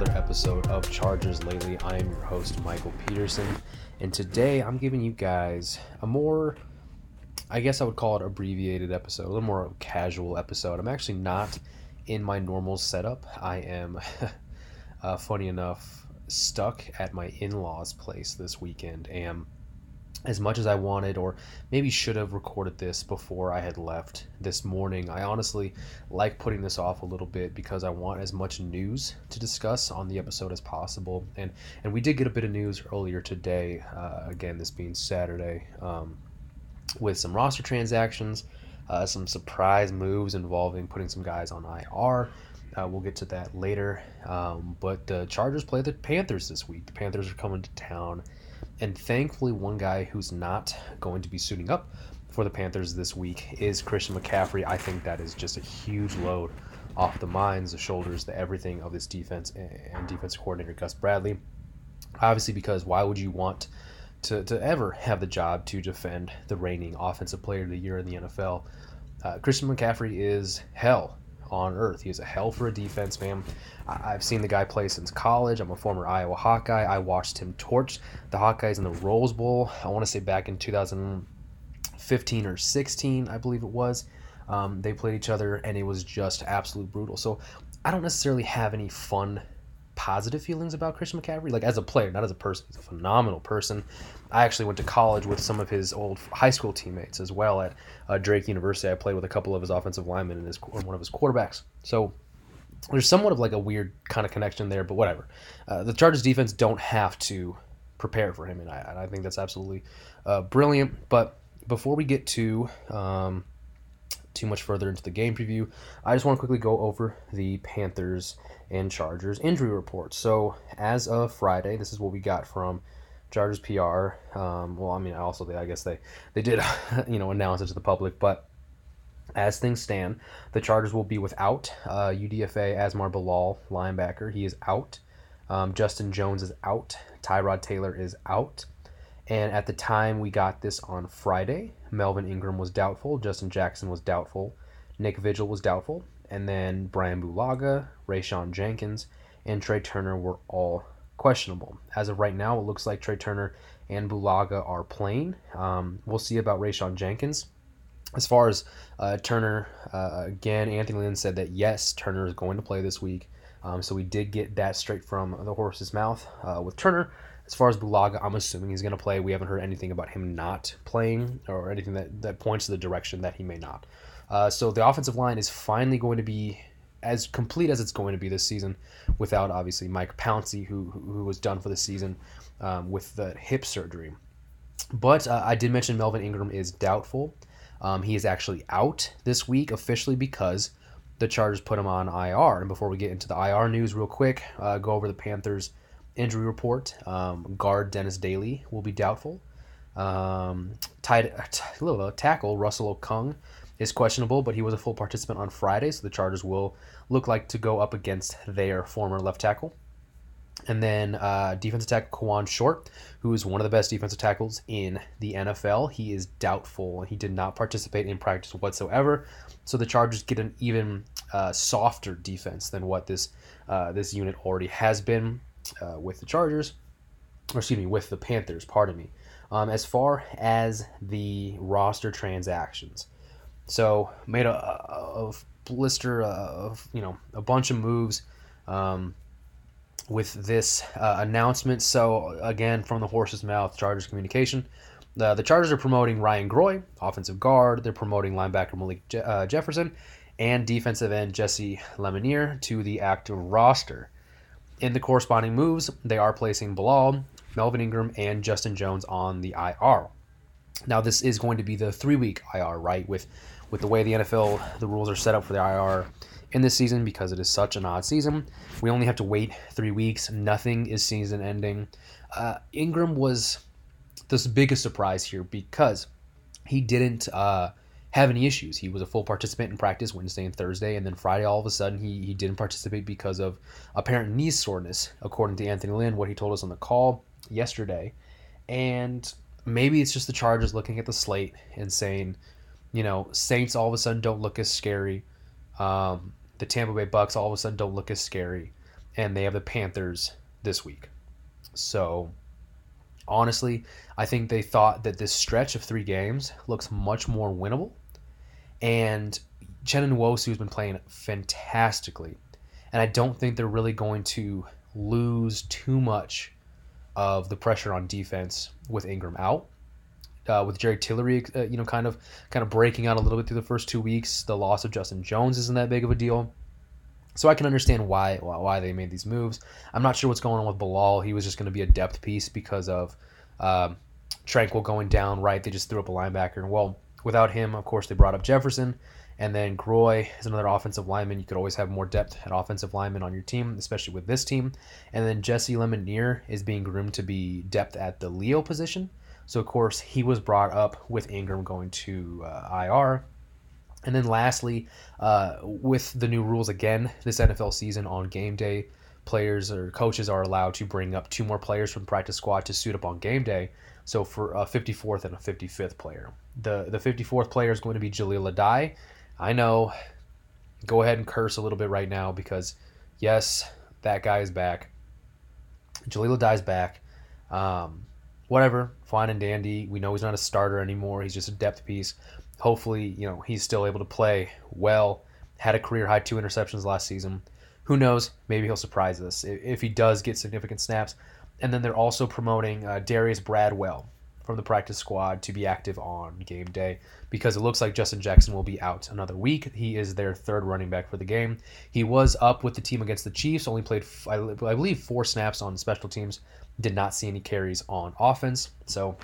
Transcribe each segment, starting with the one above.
Another episode of Chargers Lately. I am your host, Michael Peterson, and today I'm giving you guys a more, I guess I would call it abbreviated episode, a little more casual episode. I'm actually not in my normal setup. I am, uh, funny enough, stuck at my in law's place this weekend, and as much as I wanted, or maybe should have recorded this before I had left this morning. I honestly like putting this off a little bit because I want as much news to discuss on the episode as possible. And and we did get a bit of news earlier today. Uh, again, this being Saturday, um, with some roster transactions, uh, some surprise moves involving putting some guys on IR. Uh, we'll get to that later. Um, but the Chargers play the Panthers this week. The Panthers are coming to town. And thankfully, one guy who's not going to be suiting up for the Panthers this week is Christian McCaffrey. I think that is just a huge load off the minds, the shoulders, the everything of this defense and defense coordinator Gus Bradley. Obviously, because why would you want to, to ever have the job to defend the reigning Offensive Player of the Year in the NFL? Uh, Christian McCaffrey is hell on earth. He is a hell for a defense, man. I've seen the guy play since college. I'm a former Iowa Hawkeye. I watched him torch the Hawkeyes in the Rose Bowl. I want to say back in 2015 or 16, I believe it was. Um, they played each other, and it was just absolute brutal. So I don't necessarily have any fun, positive feelings about Christian McCaffrey. Like as a player, not as a person. He's a phenomenal person. I actually went to college with some of his old high school teammates as well at uh, Drake University. I played with a couple of his offensive linemen and his one of his quarterbacks. So there's somewhat of like a weird kind of connection there, but whatever. Uh, the Chargers defense don't have to prepare for him, and I, and I think that's absolutely uh, brilliant. But before we get to um, too much further into the game preview, I just want to quickly go over the Panthers and Chargers injury reports. So as of Friday, this is what we got from Chargers PR. Um, well, I mean, I also they, I guess they they did you know announce it to the public, but as things stand, the Chargers will be without uh, UDFA Asmar Bilal, linebacker. He is out. Um, Justin Jones is out. Tyrod Taylor is out. And at the time we got this on Friday, Melvin Ingram was doubtful. Justin Jackson was doubtful. Nick Vigil was doubtful. And then Brian Bulaga, Rayshawn Jenkins, and Trai Turner were all questionable. As of right now, it looks like Trai Turner and Bulaga are playing. Um, we'll see about Rayshawn Jenkins. As far as uh, Turner, uh, again, Anthony Lynn said that yes, Turner is going to play this week. Um, so we did get that straight from the horse's mouth uh, with Turner. As far as Bulaga, I'm assuming he's going to play. We haven't heard anything about him not playing or anything that, that points to the direction that he may not. Uh, so the offensive line is finally going to be as complete as it's going to be this season, without obviously Mike Pouncey, who who was done for the season um, with the hip surgery. But uh, I did mention Melvin Ingram is doubtful. Um, he is actually out this week officially because the Chargers put him on IR. And before we get into the IR news, real quick, uh, go over the Panthers injury report. Um, guard Dennis Daly will be doubtful. Um, tied, t- tackle Russell Okung is questionable, but he was a full participant on Friday, so the Chargers will look like to go up against their former left tackle. And then uh, defensive tackle Kawann Short, who is one of the best defensive tackles in the NFL. He is doubtful. He did not participate in practice whatsoever. So the Chargers get an even uh, softer defense than what this uh, this unit already has been uh, with the Chargers, or excuse me, with the Panthers. Pardon me. Um, as far as the roster transactions, so made a, a, blister of you know a bunch of moves um, with this uh, announcement. So again, from the horse's mouth, Chargers communication. The, the Chargers are promoting Ryan Groy, offensive guard. They're promoting linebacker Malik Je- uh, Jefferson and defensive end Jesse Lemonier to the active roster. In the corresponding moves, they are placing Bilal, Melvin Ingram, and Justin Jones on the IR. Now, this is going to be the three week IR, right? With with the way the NFL, the rules are set up for the IR in this season because it is such an odd season. We only have to wait three weeks. Nothing is season ending. Uh, Ingram was the biggest surprise here because he didn't uh, have any issues. He was a full participant in practice Wednesday and Thursday, and then Friday, all of a sudden, he, he didn't participate because of apparent knee soreness, according to Anthony Lynn, what he told us on the call yesterday. And maybe it's just the Chargers looking at the slate and saying, you know, Saints all of a sudden don't look as scary. Um, the Tampa Bay Bucks all of a sudden don't look as scary, and they have the Panthers this week. So, honestly, I think they thought that this stretch of three games looks much more winnable, and Chen Nwosu has been playing fantastically, and I don't think they're really going to lose too much of the pressure on defense with Ingram out uh, with Jerry Tillery, uh, you know, kind of kind of breaking out a little bit through the first two weeks. The loss of Justin Jones isn't that big of a deal. So I can understand why why they made these moves. I'm not sure what's going on with Bilal. He was just going to be a depth piece because of um, Tranquill going down. Right, they just threw up a linebacker. And well, without him, of course, they brought up Jefferson. And then Groy is another offensive lineman. You could always have more depth at offensive lineman on your team, especially with this team. And then Jesse Lemonier is being groomed to be depth at the Leo position. So, of course, he was brought up with Ingram going to uh, IR. And then, lastly, uh, with the new rules again this NFL season on game day, players or coaches are allowed to bring up two more players from practice squad to suit up on game day. So, for a 54th and a 55th player, the the 54th player is going to be Jahleel Addae. I know. Go ahead and curse a little bit right now because, yes, that guy is back. Jahleel Addae's back. Um, whatever, fine and dandy. We know he's not a starter anymore. He's just a depth piece. Hopefully, you know, he's still able to play well. Had a career high two interceptions last season. Who knows? Maybe he'll surprise us if he does get significant snaps. And then they're also promoting uh, Darius Bradwell from the practice squad to be active on game day because it looks like Justin Jackson will be out another week. He is their third running back for the game. He was up with the team against the Chiefs, only played, I believe, four snaps on special teams, did not see any carries on offense. So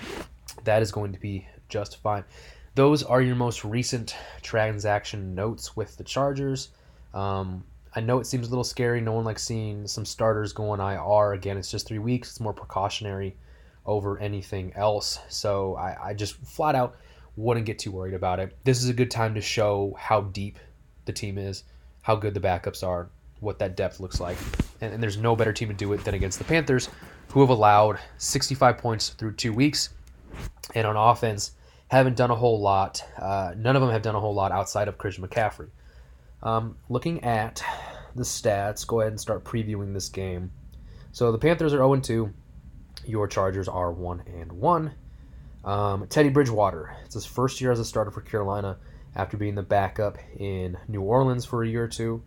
that is going to be just fine. Those are your most recent transaction notes with the Chargers. Um, I know it seems a little scary. No one likes seeing some starters go on IR. Again, it's just three weeks. It's more precautionary over anything else. So I, I just flat out wouldn't get too worried about it. This is a good time to show how deep the team is, how good the backups are, what that depth looks like. And, and there's no better team to do it than against the Panthers, who have allowed 65 points through two weeks. And on offense, haven't done a whole lot. Uh, none of them have done a whole lot outside of Christian McCaffrey. Um, looking at the stats, go ahead and start previewing this game. So the Panthers are 0 2. Your Chargers are 1 and 1. Um, Teddy Bridgewater. It's his first year as a starter for Carolina after being the backup in New Orleans for a year or two.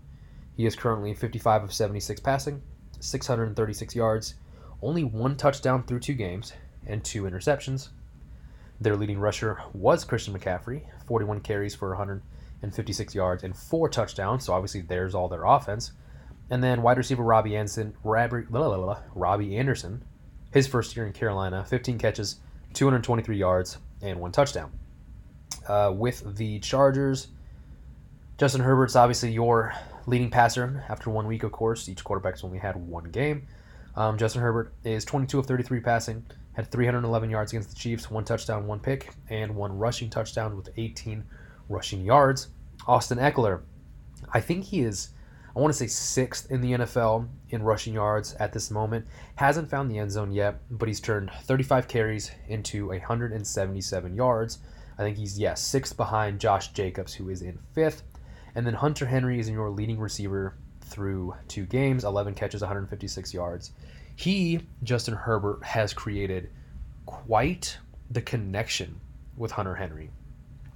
He is currently 55 of 76 passing, 636 yards, only one touchdown through two games, and two interceptions. Their leading rusher was Christian McCaffrey, 41 carries for 156 yards and four touchdowns. So obviously there's all their offense. And then wide receiver Robbie Anderson, Robbie, blah, blah, blah, Robbie Anderson, his first year in Carolina, 15 catches, 223 yards, and one touchdown. Uh, with the Chargers, Justin Herbert's obviously your leading passer after one week, of course. Each quarterback's only had one game. Um, Justin Herbert is 22 of 33 passing, had 311 yards against the Chiefs, one touchdown, one pick, and one rushing touchdown with 18 rushing yards. Austin Ekeler, I think he is, I want to say sixth in the NFL in rushing yards at this moment. Hasn't found the end zone yet, but he's turned 35 carries into 177 yards. I think he's, yeah, sixth behind Josh Jacobs, who is in fifth. And then Hunter Henry is your leading receiver through two games, 11 catches, 156 yards. He, Justin Herbert, has created quite the connection with Hunter Henry.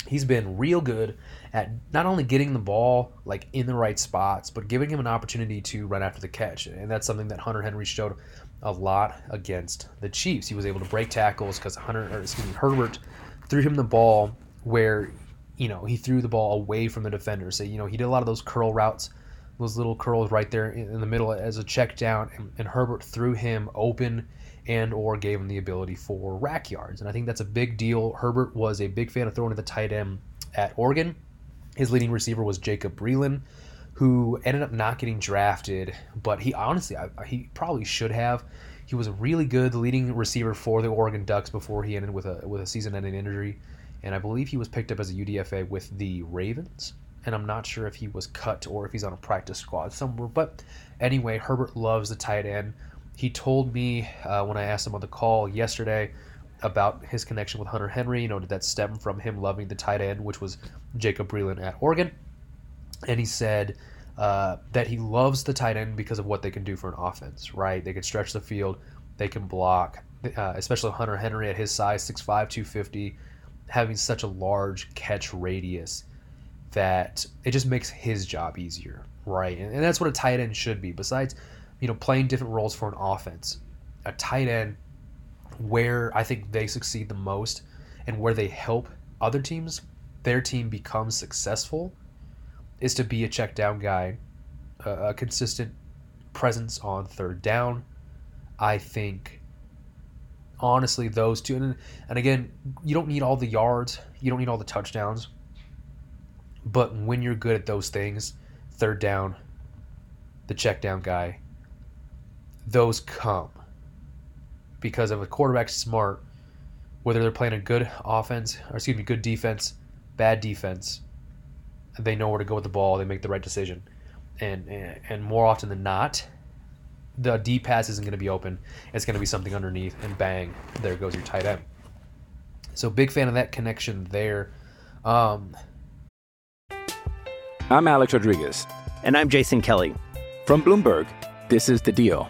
He's been real good at not only getting the ball like in the right spots, but giving him an opportunity to run after the catch. And that's something that Hunter Henry showed a lot against the Chiefs. He was able to break tackles because Hunter, or excuse me, Herbert threw him the ball where you know he threw the ball away from the defender. So you know he did a lot of those curl routes those little curls right there in, the middle as a check down, and, and Herbert threw him open and or gave him the ability for YAC yards. And I think that's a big deal. Herbert was a big fan of throwing to the tight end at Oregon. His leading receiver was Jacob Breeland, who ended up not getting drafted, but he honestly, I, he probably should have. He was a really good leading receiver for the Oregon Ducks before he ended with a with a season-ending injury, and I believe he was picked up as a UDFA with the Ravens and I'm not sure if he was cut or if he's on a practice squad somewhere. But anyway, Herbert loves the tight end. He told me uh, when I asked him on the call yesterday about his connection with Hunter Henry. You know, did that stem from him loving the tight end, which was Jacob Breeland at Oregon? And he said uh, that he loves the tight end because of what they can do for an offense, right? They can stretch the field, they can block, uh, especially Hunter Henry at his size, 6'5, 250, having such a large catch radius that it just makes his job easier, right? And, and that's what a tight end should be. Besides, you know, playing different roles for an offense, a tight end where I think they succeed the most and where they help other teams, their team becomes successful, is to be a check down guy, a, consistent presence on third down. I think honestly those two and, and again you don't need all the yards you don't need all the touchdowns but when you're good at those things, third down, the check down guy, those come. Because of a quarterback smart, whether they're playing a good offense, or excuse me, good defense, bad defense, they know where to go with the ball, they make the right decision. And and more often than not, the deep pass isn't going to be open. It's going to be something underneath, and bang, there goes your tight end. So big fan of that connection there. Um, I'm Alex Rodriguez. And I'm Jason Kelly. From Bloomberg, this is The Deal.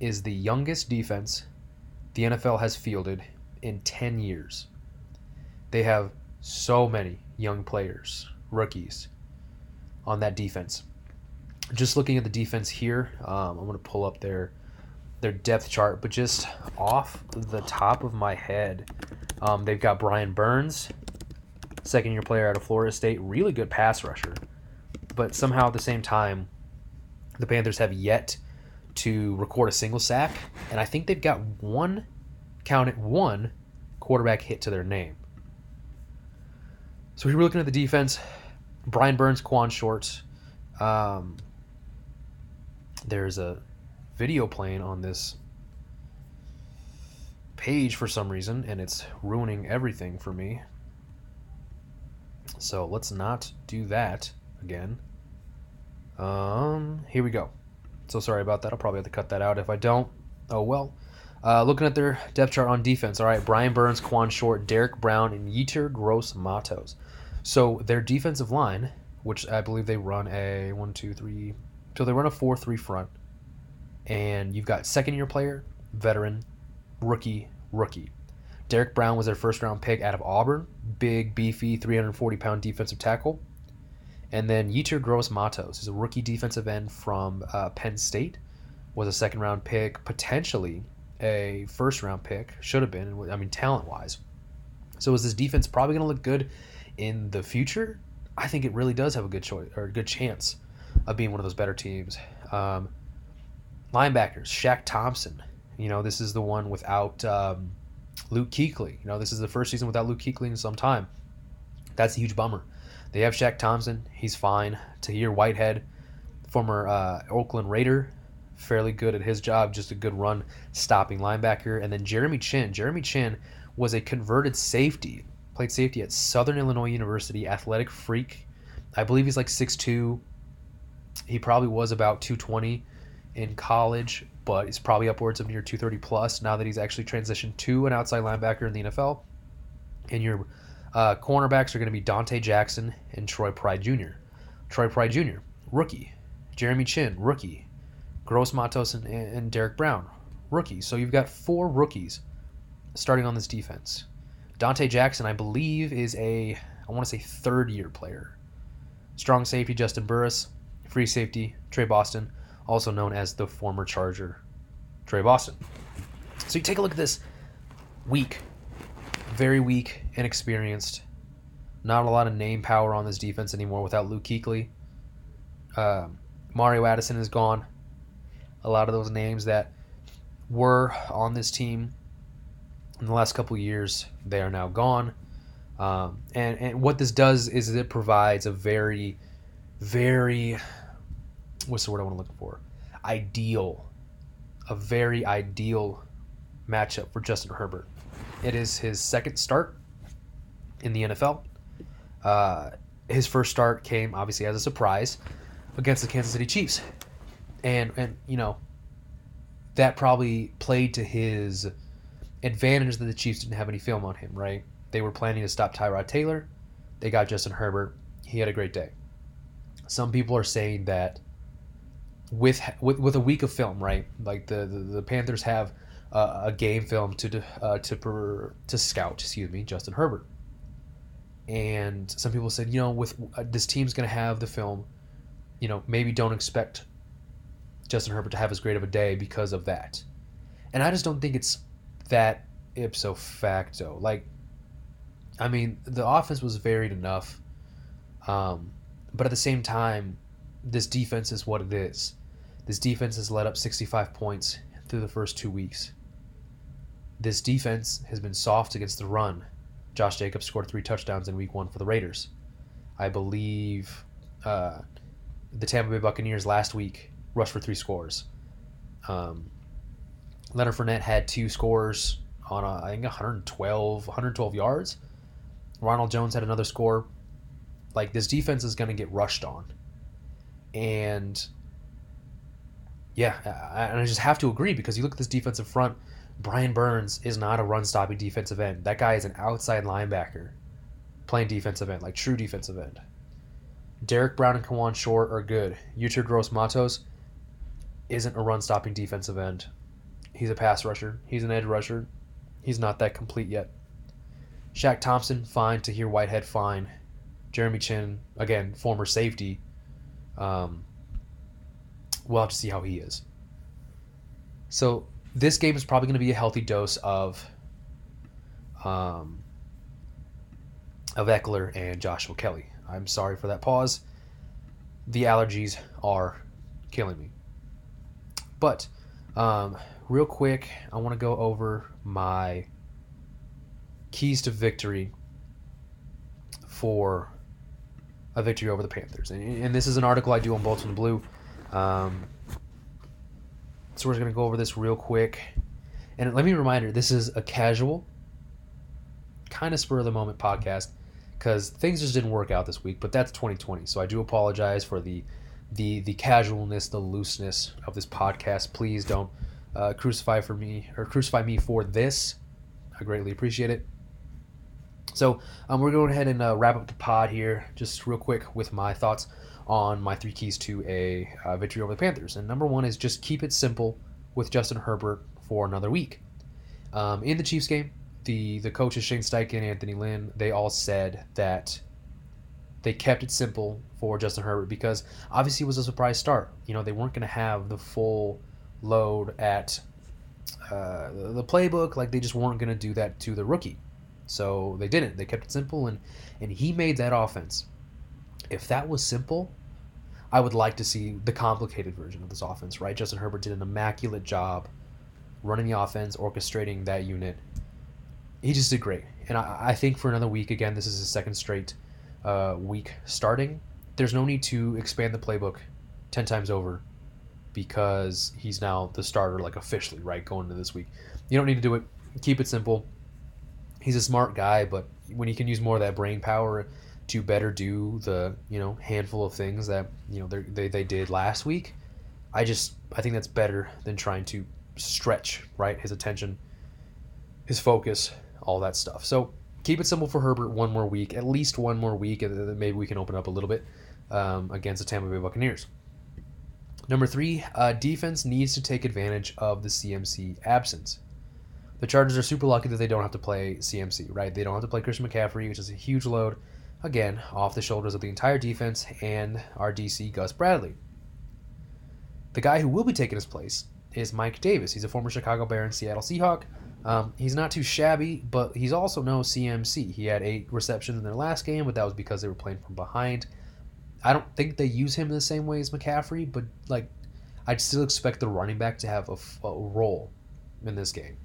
is the youngest defense the NFL has fielded in 10 years. They have so many young players, rookies, on that defense. Just looking at the defense here, um, I'm going to pull up their their depth chart, but just off the top of my head, um, they've got Brian Burns, second year player out of Florida State, really good pass rusher but somehow at the same time, the Panthers have yet to record a single sack, and I think they've got one, count it, one quarterback hit to their name. So we're looking at the defense. Brian Burns, Quan Short. Um, there's a video playing on this page for some reason, and it's ruining everything for me. So let's not do that again. Um, here we go. So sorry about that. I'll probably have to cut that out. If I don't, oh well. Uh, looking at their depth chart on defense, all right, Brian Burns, Quan Short, Derrick Brown, and Yetur Gross Matos. So their defensive line, which I believe they run a one, two, three, so they run a four-three front, and you've got second-year player, veteran, rookie, rookie. Derrick Brown was their first-round pick out of Auburn, big, beefy, 340-pound defensive tackle. And then Yetur Gross Matos is a rookie defensive end from uh, Penn State, was a second-round pick, potentially a first-round pick, should have been. I mean, talent-wise. So is this defense probably going to look good in the future? I think it really does have a good choice or a good chance of being one of those better teams. Um, linebackers, Shaq Thompson. You know, this is the one without um, Luke Kuechly. You know, this is the first season without Luke Kuechly in some time. That's a huge bummer. They have Shaq Thompson. He's fine. Tahir Whitehead, former uh, Oakland Raider, fairly good at his job, just a good run stopping linebacker. And then Jeremy Chinn. Jeremy Chinn was a converted safety, played safety at Southern Illinois University, athletic freak. I believe he's like 6'2. He probably was about 220 in college, but he's probably upwards of near 230 plus now that he's actually transitioned to an outside linebacker in the NFL. And your uh, cornerbacks are going to be Donte Jackson and Troy Pride Jr. Troy Pride Jr., rookie. Jeremy Chinn, rookie. Gross Matos and, and Derrick Brown, rookies. So you've got four rookies starting on this defense. Donte Jackson, I believe, is a, I want to say, third year player. Strong safety, Juston Burris. Free safety, Tre Boston, also known as the former Charger, Tre Boston. So you take a look at this weak, very weak, inexperienced. Not a lot of name power on this defense anymore without Luke Kuechly. Uh, Mario Addison is gone. A lot of those names that were on this team in the last couple years, they are now gone. Um, and, and what this does is it provides a very, very, what's the word I want to look for? Ideal, a very ideal matchup for Justin Herbert. It is his second start in the NFL. Uh, his first start came obviously as a surprise against the Kansas City Chiefs, and and you know that probably played to his advantage that the Chiefs didn't have any film on him. Right? They were planning to stop Tyrod Taylor. They got Justin Herbert. He had a great day. Some people are saying that with with, with a week of film, right? Like the the, the Panthers have uh, a game film to uh, to per, to scout. Excuse me, Justin Herbert. And some people said, you know, with uh, this team's going to have the film, you know, maybe don't expect Justin Herbert to have as great of a day because of that. And I just don't think it's that ipso facto. Like, I mean, the offense was varied enough, um, but at the same time, this defense is what it is. This defense has led up 65 points through the first two weeks. This defense has been soft against the run. Josh Jacobs scored three touchdowns in week one for the Raiders. I believe uh, the Tampa Bay Buccaneers last week rushed for three scores. Um, Leonard Fournette had two scores on, a, I think, 112, 112 yards. Ronald Jones had another score. Like, this defense is going to get rushed on. And yeah, I, I just have to agree because you look at this defensive front. Brian Burns is not a run stopping defensive end. That guy is an outside linebacker playing defensive end, like true defensive end. Derrick Brown and Kawann Short are good. Yetur Gross Matos isn't a run stopping defensive end. He's a pass rusher. He's an edge rusher. He's not that complete yet. Shaq Thompson, fine. Tahir Whitehead, fine. Jeremy Chinn, again, former safety. Um, we'll have to see how he is. So this game is probably going to be a healthy dose of um, of Ekeler and Joshua Kelly. I'm sorry for that pause. The allergies are killing me. But um, real quick, I want to go over my keys to victory for a victory over the Panthers. And, and this is an article I do on Bolts in Blue. Um, so we're going to go over this real quick. And let me remind you, this is a casual, kind of spur of the moment podcast. because things just didn't work out this week. But that's 2020, so I do apologize for the the the casualness, the looseness of this podcast. Please don't uh, crucify for me or crucify me for this. I greatly appreciate it. So um, we're going ahead and uh, wrap up the pod here, just real quick with my thoughts on my three keys to a uh, victory over the Panthers. And number one is just keep it simple with Justin Herbert for another week. Um, in the Chiefs game, the the coaches Shane Steichen, Anthony Lynn, they all said that they kept it simple for Justin Herbert because obviously it was a surprise start. You know they weren't going to have the full load at uh, the playbook. Like they just weren't going to do that to the rookie. So they didn't. They kept it simple, and and he made that offense. If that was simple, I would like to see the complicated version of this offense. Right? Justin Herbert did an immaculate job running the offense, orchestrating that unit. He just did great, and I, I think for another week again, this is his second straight uh, week starting. There's no need to expand the playbook ten times over because he's now the starter, like officially, right, going into this week. You don't need to do it. Keep it simple. He's a smart guy, but when he can use more of that brain power to better do the you know handful of things that you know they they did last week, I just I think that's better than trying to stretch right his attention, his focus, all that stuff. So keep it simple for Herbert one more week, at least one more week, and then maybe we can open up a little bit um, against the Tampa Bay Buccaneers. Number three, uh, defense needs to take advantage of the CMC absence. The Chargers are super lucky that they don't have to play CMC, right? They don't have to play Christian McCaffrey, which is a huge load, again, off the shoulders of the entire defense and our DC Gus Bradley. The guy who will be taking his place is Mike Davis. He's a former Chicago Bear and Seattle Seahawk. Um, he's not too shabby, but he's also no CMC. He had eight receptions in their last game, but that was because they were playing from behind. I don't think they use him in the same way as McCaffrey, but like I'd still expect the running back to have a role in this game.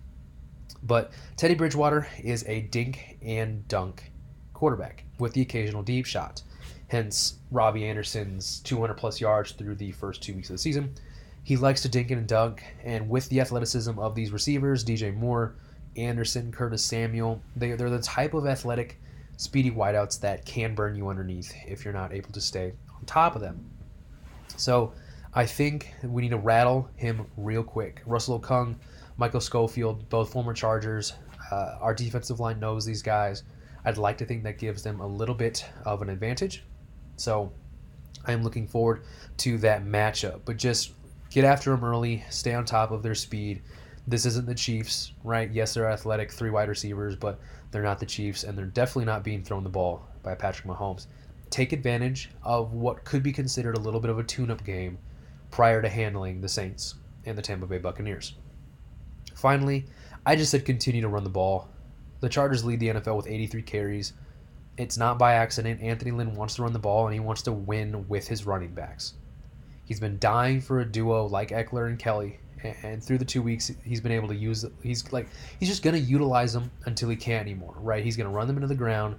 But Teddy Bridgewater is a dink and dunk quarterback with the occasional deep shot. Hence, Robbie Anderson's 200 plus yards through the first two weeks of the season. He likes to dink and dunk, and with the athleticism of these receivers, DJ Moore, Anderson, Curtis Samuel, they, they're the type of athletic speedy wideouts that can burn you underneath if you're not able to stay on top of them. So I think we need to rattle him real quick. Russell Okung, Michael Schofield, both former Chargers. Uh, our defensive line knows these guys. I'd like to think that gives them a little bit of an advantage. So I'm looking forward to that matchup. But just get after them early, stay on top of their speed. This isn't the Chiefs, right? Yes, they're athletic, three wide receivers, but they're not the Chiefs, and they're definitely not being thrown the ball by Patrick Mahomes. Take advantage of what could be considered a little bit of a tune up game prior to handling the Saints and the Tampa Bay Buccaneers. Finally, I just said continue to run the ball. The Chargers lead the NFL with 83 carries. It's not by accident. Anthony Lynn wants to run the ball and he wants to win with his running backs. He's been dying for a duo like Ekeler and Kelly, and through the two weeks he's been able to use he's like he's just to utilize them until he can't anymore right he's to run them into the ground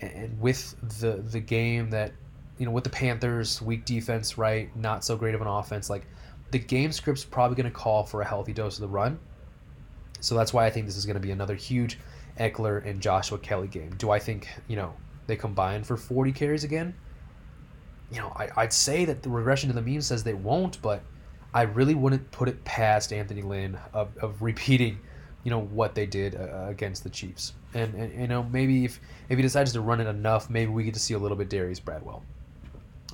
and with the the game that you know with the panthers weak defense right not so great of an offense like the game script's probably to call for a healthy dose of the run so that's why i think this is to be another huge Ekeler and Joshua Kelly game do i think you know they combine for 40 carries again you know I, i'd say that the regression to the mean says they won't but I really wouldn't put it past Anthony Lynn of, of repeating, you know, what they did uh, against the Chiefs. And, and, you know, maybe if, if he decides to run it enough, maybe we get to see a little bit Darius Bradwell.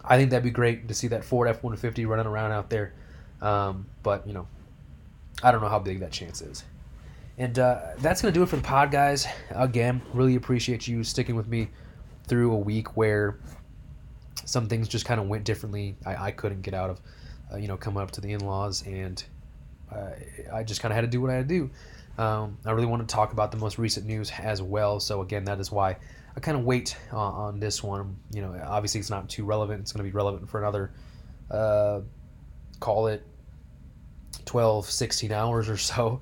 I think that'd be great to see that Ford F-150 running around out there. Um, but, you know, I don't know how big that chance is. And uh, that's going to do it for the pod, guys. Again, really appreciate you sticking with me through a week where some things just kind of went differently. I, I couldn't get out of uh, you know, coming up to the in-laws, and uh, I just kind of had to do what I had to do. Um, I really want to talk about the most recent news as well. So again, that is why I kind of wait uh, on this one. You know, obviously it's not too relevant. It's going to be relevant for another, uh, call it 12, 16 hours or so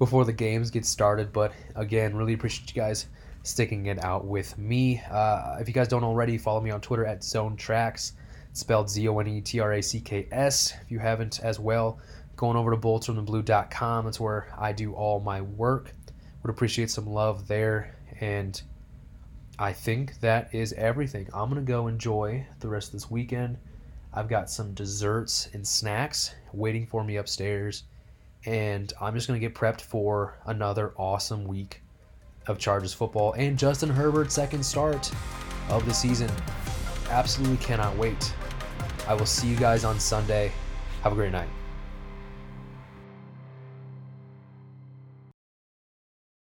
before the games get started. But again, really appreciate you guys sticking it out with me. Uh, if you guys don't already, follow me on Twitter at Zone Tracks spelled Z O N E T R A C K S. If you haven't as well, going over to boltsfromtheblue.com. That's where I do all my work. Would appreciate some love there. And I think that is everything. I'm going to go enjoy the rest of this weekend. I've got some desserts and snacks waiting for me upstairs. And I'm just going to get prepped for another awesome week of Chargers football and Justin Herbert's second start of the season. Absolutely cannot wait. I will see you guys on Sunday. Have a great night.